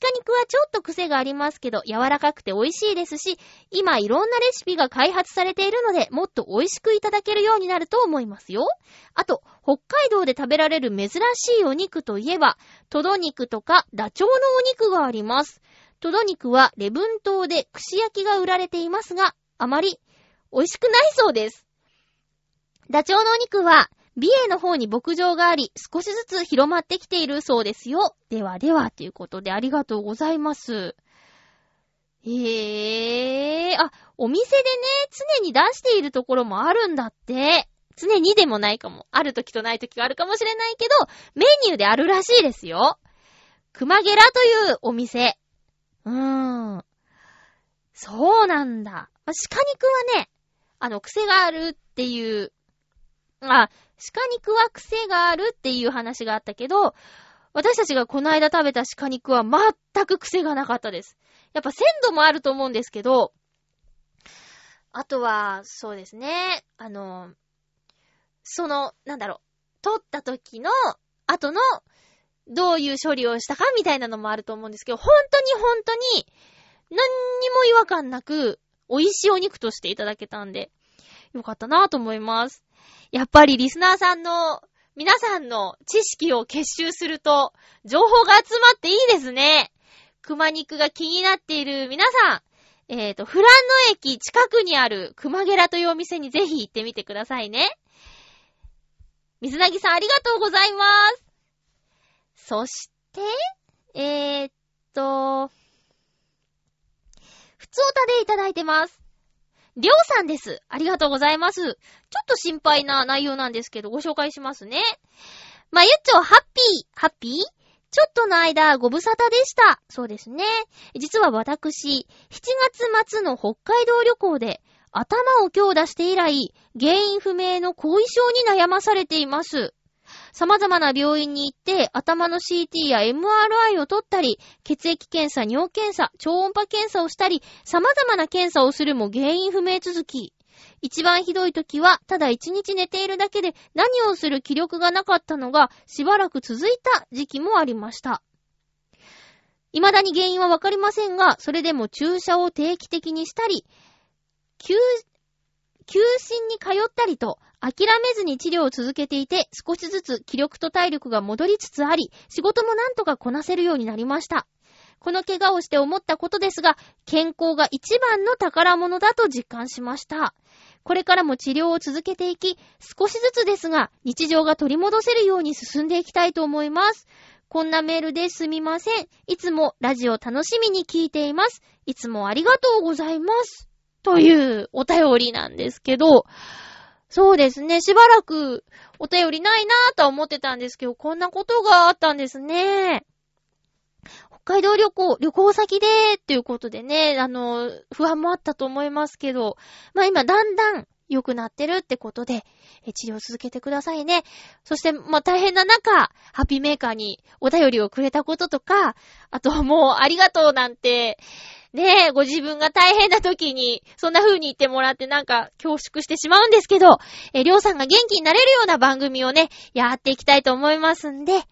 鹿肉はちょっと癖がありますけど柔らかくて美味しいですし、今いろんなレシピが開発されているのでもっと美味しくいただけるようになると思いますよ。あと、北海道で食べられる珍しいお肉といえば、トド肉とかダチョウのお肉があります。トド肉はレブン島で串焼きが売られていますが、あまり美味しくないそうです。ダチョウのお肉は、美瑛の方に牧場があり、少しずつ広まってきているそうですよ。ではでは、ということでありがとうございます。へえー、あ、お店でね、常に出しているところもあるんだって。常にでもないかも。ある時とない時があるかもしれないけど、メニューであるらしいですよ。熊ゲラというお店。うーん。そうなんだ。ま鹿肉はね、あの、癖があるっていう、あ、鹿肉は癖があるっていう話があったけど、私たちがこの間食べた鹿肉は全く癖がなかったです。やっぱ鮮度もあると思うんですけど、あとは、そうですね、あの、その、なんだろう、取った時の後の、どういう処理をしたかみたいなのもあると思うんですけど、本当に本当に、何にも違和感なく、美味しいお肉としていただけたんで、よかったなぁと思います。やっぱりリスナーさんの、皆さんの知識を結集すると、情報が集まっていいですね。熊肉が気になっている皆さん、えっ、と、富良野駅近くにある熊ゲラというお店にぜひ行ってみてくださいね。水なぎさんありがとうございます。そして、えー、っと、ふつおたでいただいてます。りょうさんです。ありがとうございます。ちょっと心配な内容なんですけど、ご紹介しますね。まゆっちょ、ハッピー、ハッピー？ちょっとの間、ご無沙汰でした。そうですね。実は私、7月末の北海道旅行で、頭を強打して以来、原因不明の後遺症に悩まされています。様々な病院に行って、頭の CT や MRI を取ったり、血液検査、尿検査、超音波検査をしたり、様々な検査をするも原因不明続き。一番ひどい時は、ただ一日寝ているだけで何をする気力がなかったのが、しばらく続いた時期もありました。未だに原因はわかりませんが、それでも注射を定期的にしたり、休、診に通ったりと、諦めずに治療を続けていて、少しずつ気力と体力が戻りつつあり、仕事もなんとかこなせるようになりました。この怪我をして思ったことですが、健康が一番の宝物だと実感しました。これからも治療を続けていき、少しずつですが、日常が取り戻せるように進んでいきたいと思います。こんなメールですみません。いつもラジオ楽しみに聞いています。いつもありがとうございます。というお便りなんですけど、そうですね、しばらくお便りないなぁとは思ってたんですけど、こんなことがあったんですね。北海道旅行、旅行先で、っていうことでね、あの、不安もあったと思いますけど、まあ今だんだん良くなってるってことで、治療続けてくださいね。そして、まあ大変な中、ハッピーメーカーにお便りをくれたこととか、あともうありがとうなんて、ねえ、ご自分が大変な時に、そんな風に言ってもらってなんか恐縮してしまうんですけど、え、りょうさんが元気になれるような番組をね、やっていきたいと思いますんで、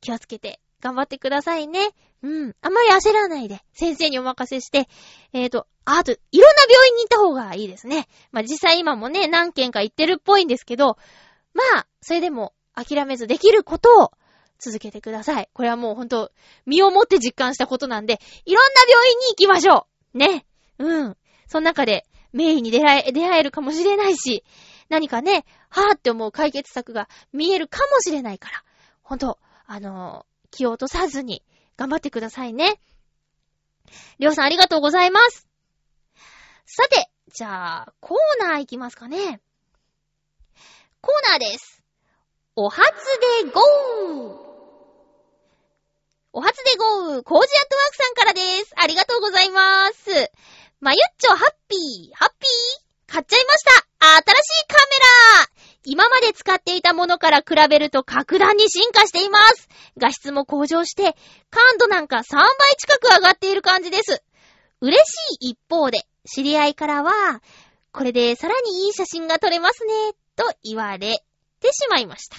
気をつけて頑張ってくださいね。うん。あんまり焦らないで、先生にお任せして、えっ、ー、と、あと、いろんな病院に行った方がいいですね。まあ、実際今もね、何件か行ってるっぽいんですけど、まあ、それでも諦めずできることを続けてください。これはもうほんと、身をもって実感したことなんで、いろんな病院に行きましょうね。うん。その中で、名医に出会え、出会えるかもしれないし、何かね、はぁって思う解決策が見えるかもしれないから、ほんと、あのー、気を落とさずに、頑張ってくださいね。りょうさんありがとうございます。さて、じゃあ、コーナー行きますかね。コーナーです。お初でゴーお初でゴーコージアットワークさんからです。ありがとうございます。まゆっちょハッピー、ハッピー？買っちゃいました新しいカメラ今まで使っていたものから比べると格段に進化しています画質も向上して、感度なんか3倍近く上がっている感じです。嬉しい一方で、知り合いからは、これでさらにいい写真が撮れますね、と言われてしまいました。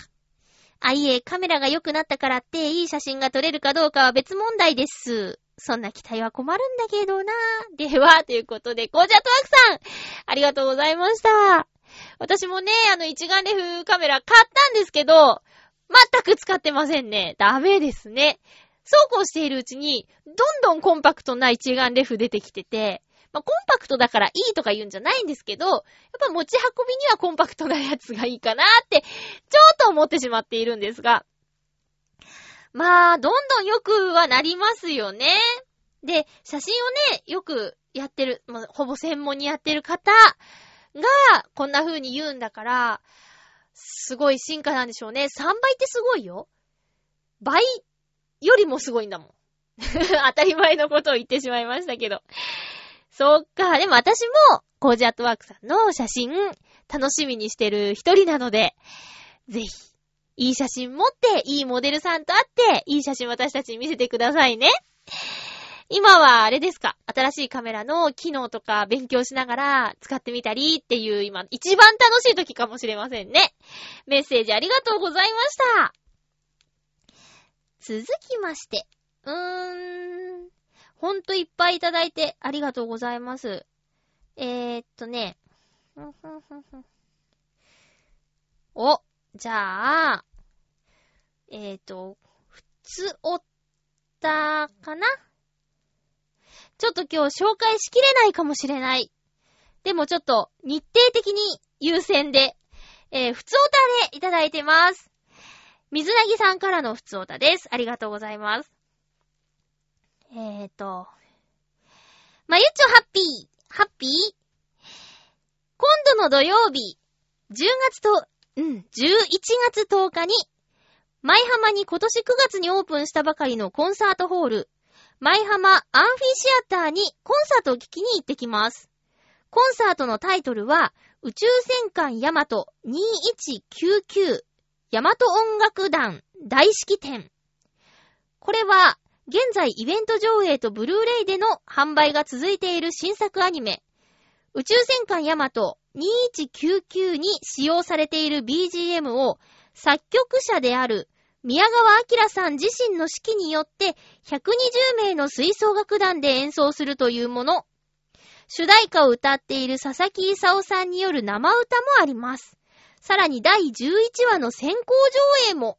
あいえ、カメラが良くなったからっていい写真が撮れるかどうかは別問題です。そんな期待は困るんだけどな。では、ということで、コージャットワークさん、ありがとうございました。私もね、あの一眼レフカメラ買ったんですけど、全く使ってませんね。ダメですね。そうこうしているうちに、どんどんコンパクトな一眼レフ出てきてて、まあ、コンパクトだからいいとか言うんじゃないんですけど、やっぱ持ち運びにはコンパクトなやつがいいかなって、ちょっと思ってしまっているんですが。まあ、どんどん良くはなりますよね。で、写真をね、よくやってる、まあ、ほぼ専門にやってる方が、こんな風に言うんだから、すごい進化なんでしょうね。3倍ってすごいよ。倍よりもすごいんだもん。当たり前のことを言ってしまいましたけど。そっか。でも私も、コージアットワークさんの写真、楽しみにしてる一人なので、ぜひ、いい写真持って、いいモデルさんと会って、いい写真私たちに見せてくださいね。今はあれですか？新しいカメラの機能とか勉強しながら使ってみたりっていう今一番楽しい時かもしれませんね。メッセージありがとうございました。続きまして。うーん。ほんといっぱいいただいてありがとうございます。えー、っとね。お、じゃあ、えー、っと、ふつおったかな？ちょっと今日紹介しきれないかもしれない。でもちょっと日程的に優先で、えー、ふつおたでいただいてます。水なぎさんからのふつおたです。ありがとうございます。えーと、まゆちょハッピー、ハッピー？今度の土曜日、10月と、うん、11月10日に、舞浜に今年9月にオープンしたばかりのコンサートホール、舞浜アンフィシアターにコンサートを聴きに行ってきます。コンサートのタイトルは、宇宙戦艦ヤマト2199ヤマト音楽団大式典。これは、現在イベント上映とブルーレイでの販売が続いている新作アニメ、宇宙戦艦ヤマト2199に使用されている BGM を作曲者である宮川明さん自身の指揮によって120名の吹奏楽団で演奏するというもの。主題歌を歌っている佐々木勲さんによる生歌もあります。さらに第11話の先行上映も。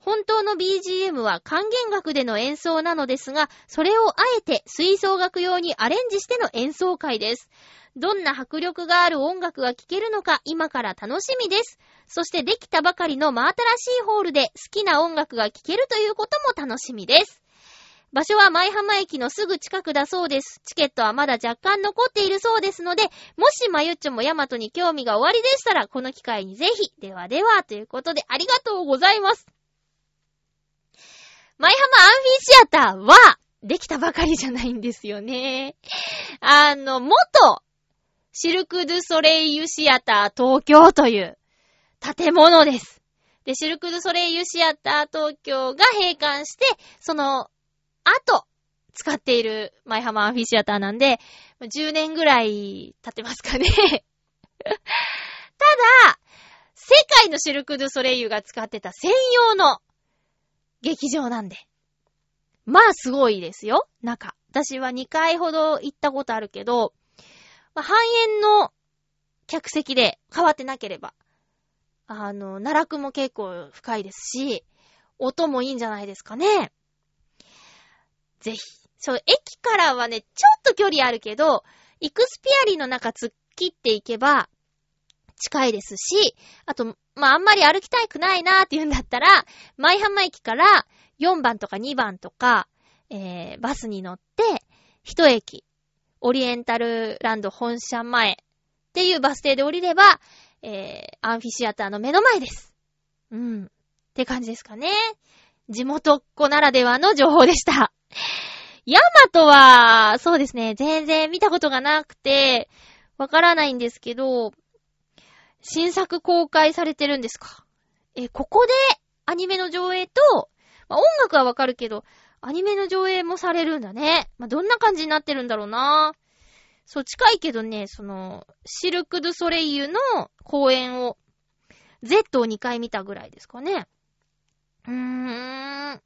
本当の BGM は管弦楽での演奏なのですが、それをあえて吹奏楽用にアレンジしての演奏会です。どんな迫力がある音楽が聴けるのか今から楽しみです。そしてできたばかりの真新しいホールで好きな音楽が聴けるということも楽しみです。場所は舞浜駅のすぐ近くだそうです。チケットはまだ若干残っているそうですので、もしまゆっちょもヤマトに興味がおありでしたら、この機会にぜひ。ではでは、ということでありがとうございます。舞浜アンフィシアターは、できたばかりじゃないんですよね。あの、元、シルク・ドゥ・ソレイユ・シアター東京という建物です。で、シルク・ドゥ・ソレイユ・シアター東京が閉館して、その後、使っている舞浜アンフィシアターなんで、10年ぐらい経ってますかね。ただ、世界のシルク・ドゥ・ソレイユが使ってた専用の劇場なんで。まあすごいですよ、中。私は2回ほど行ったことあるけど、まあ、半円の客席で変わってなければ、あの、奈落も結構深いですし、音もいいんじゃないですかね。ぜひ。そう、駅からはね、ちょっと距離あるけど、イクスピアリの中突っ切っていけば、近いですし、あと、まあ、あんまり歩きたくないなーって言うんだったら、舞浜駅から4番とか2番とか、えー、バスに乗って、一駅、オリエンタルランド本社前っていうバス停で降りれば、えー、アンフィシアターの目の前です。うん。って感じですかね。地元っ子ならではの情報でした。ヤマトは、そうですね、全然見たことがなくて、わからないんですけど、新作公開されてるんですか？え、ここでアニメの上映と、まあ、音楽はわかるけど、アニメの上映もされるんだね。まあ、どんな感じになってるんだろうな。そう、近いけどね、その、シルク・ドゥ・ソレイユの公演を、Z を2回見たぐらいですかね。うーん。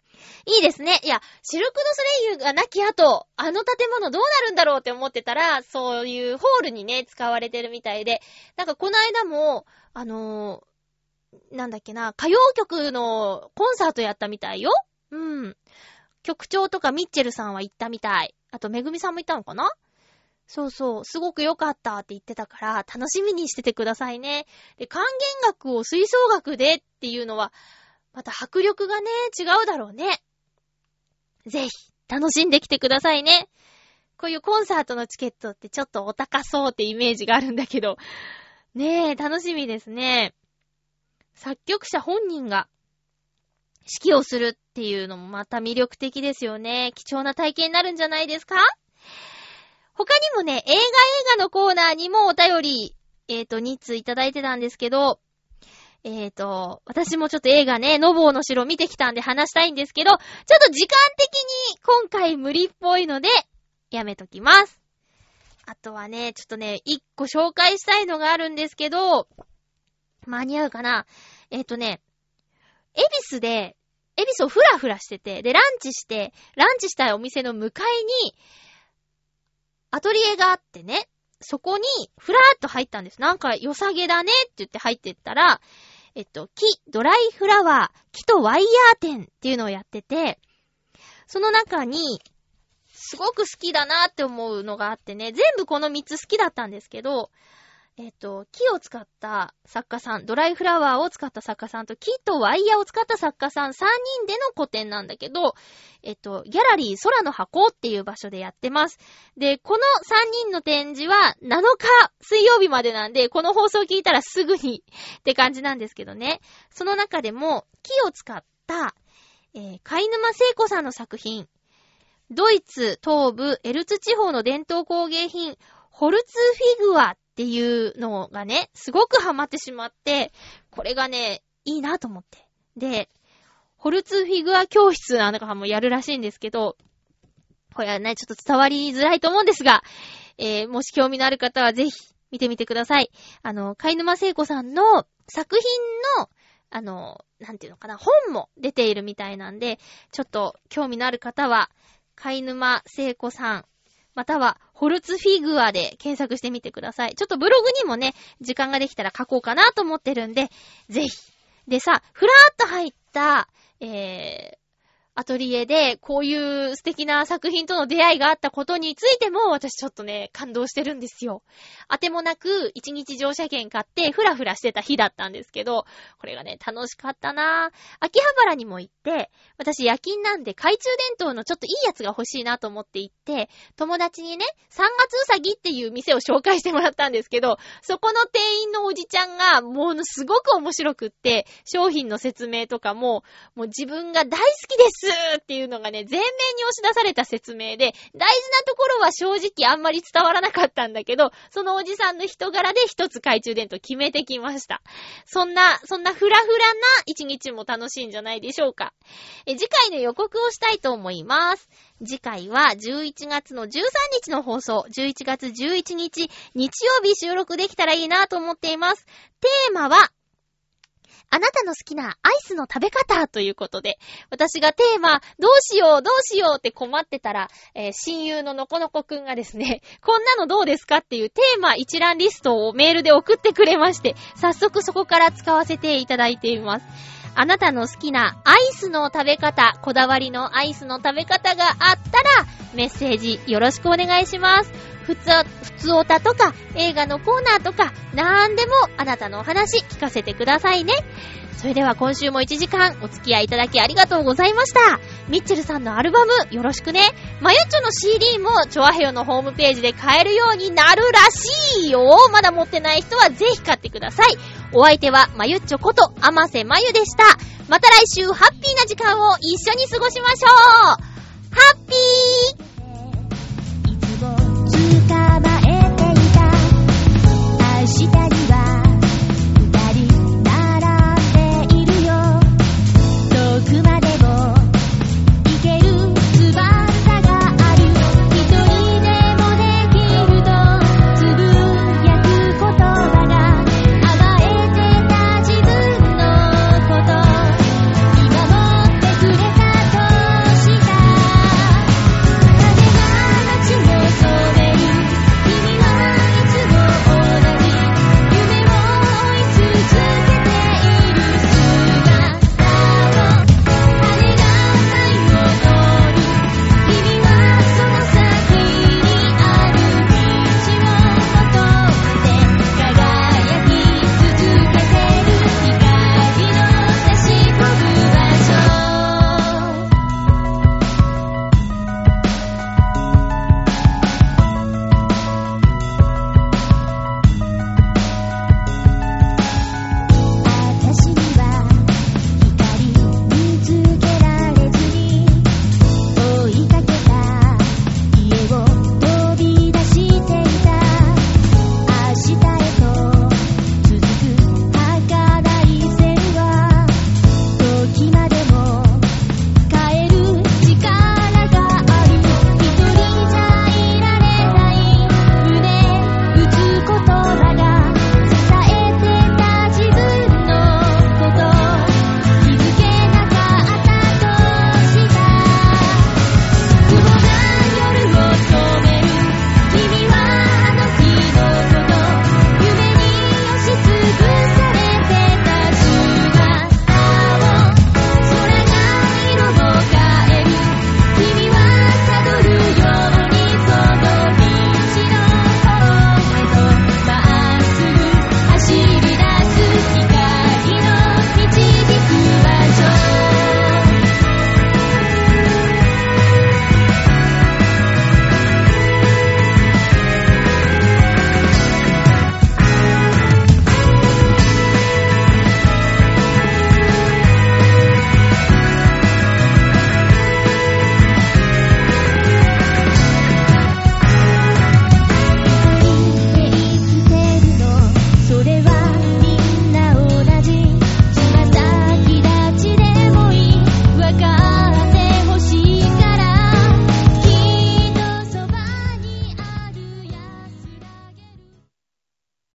いいですね。いや、シルク・ドゥ・ソレイユがなき後、あの建物どうなるんだろうって思ってたら、そういうホールにね、使われてるみたいで、なんかこの間も、あのーなんだっけな、歌謡曲のコンサートやったみたいよ。うん。局長とかミッチェルさんは行ったみたい。あと、めぐみさんも行ったのかなそうそう、すごく良かったって言ってたから、楽しみにしててくださいね。で、還元額を吹奏楽でっていうのは、また迫力がね、違うだろうね。ぜひ、楽しんできてくださいね。こういうコンサートのチケットってちょっとお高そうってイメージがあるんだけど、ねえ、楽しみですね。作曲者本人が指揮をするっていうのもまた魅力的ですよね。貴重な体験になるんじゃないですか？他にもね、映画映画のコーナーにもお便り、えっ、と、2通いただいてたんですけど、えっ、と、私もちょっと映画ね、ノボーの城見てきたんで話したいんですけど、ちょっと時間的に今回無理っぽいので、やめときます。あとはね、ちょっとね、1個紹介したいのがあるんですけど、間に合うかなえっ、とね、エビスで、エビスをフラフラしてて、で、ランチして、ランチしたいお店の向かいに、アトリエがあってね、そこに、ふらーっと入ったんです。なんか、良さげだねって言って入ってったら、えっと、木、ドライフラワー、木とワイヤー展っていうのをやってて、その中に、すごく好きだなって思うのがあってね、全部この3つ好きだったんですけど、えっと、木を使った作家さん、ドライフラワーを使った作家さんと、木とワイヤーを使った作家さん3人での個展なんだけど、えっと、ギャラリー空の箱っていう場所でやってます。で、この3人の展示は7日水曜日までなんで、この放送聞いたらすぐにって感じなんですけどね。その中でも、木を使った、えー、貝沼聖子さんの作品、ドイツ東部エルツ地方の伝統工芸品、ホルツフィグアっていうのがね、すごくハマってしまって、これがね、いいなと思って。で、ホルツフィグア教室なんかもやるらしいんですけど、これはね、ちょっと伝わりづらいと思うんですが、えー、もし興味のある方はぜひ見てみてください。あの、貝沼聖子さんの作品の、あの、なんていうのかな、本も出ているみたいなんで、ちょっと興味のある方は、貝沼聖子さん、または、ホルツフィグアで検索してみてください。ちょっとブログにもね、時間ができたら書こうかなと思ってるんで、ぜひ。でさ、ふらーっと入った、えー、アトリエで、こういう素敵な作品との出会いがあったことについても、私ちょっとね、感動してるんですよ。あてもなく、一日乗車券買って、ふらふらしてた日だったんですけど、これがね、楽しかったなぁ。秋葉原にも行って、私夜勤なんで懐中電灯のちょっといいやつが欲しいなと思って行って、友達にね、三月うさぎっていう店を紹介してもらったんですけど、そこの店員のおじちゃんが、もうすごく面白くって、商品の説明とかも、もう自分が大好きですっていうのがね、全面に押し出された説明で、大事なところは正直あんまり伝わらなかったんだけど、そのおじさんの人柄で一つ懐中電灯決めてきました。そんな、そんなフラフラな一日も楽しいんじゃないでしょうか。え次回の予告をしたいと思います。次回は11月の13日の放送、11月11日、日曜日収録できたらいいなと思っています。テーマは、あなたの好きなアイスの食べ方ということで、私がテーマ、どうしよう、どうしようって困ってたら、えー親友ののこのこくんがですね、こんなのどうですかっていうテーマ一覧リストをメールで送ってくれまして、早速そこから使わせていただいています。あなたの好きなアイスの食べ方、こだわりのアイスの食べ方があったら、メッセージよろしくお願いします。ふつ、ふつおたとか、映画のコーナーとか、なんでもあなたのお話聞かせてくださいね。それでは今週も1時間お付き合いいただきありがとうございました。ミッチェルさんのアルバムよろしくね。マユッチョの CD もチョアヘヨのホームページで買えるようになるらしいよ。まだ持ってない人はぜひ買ってください。お相手はマユッチョことアマセマユでした。また来週ハッピーな時間を一緒に過ごしましょうハッピー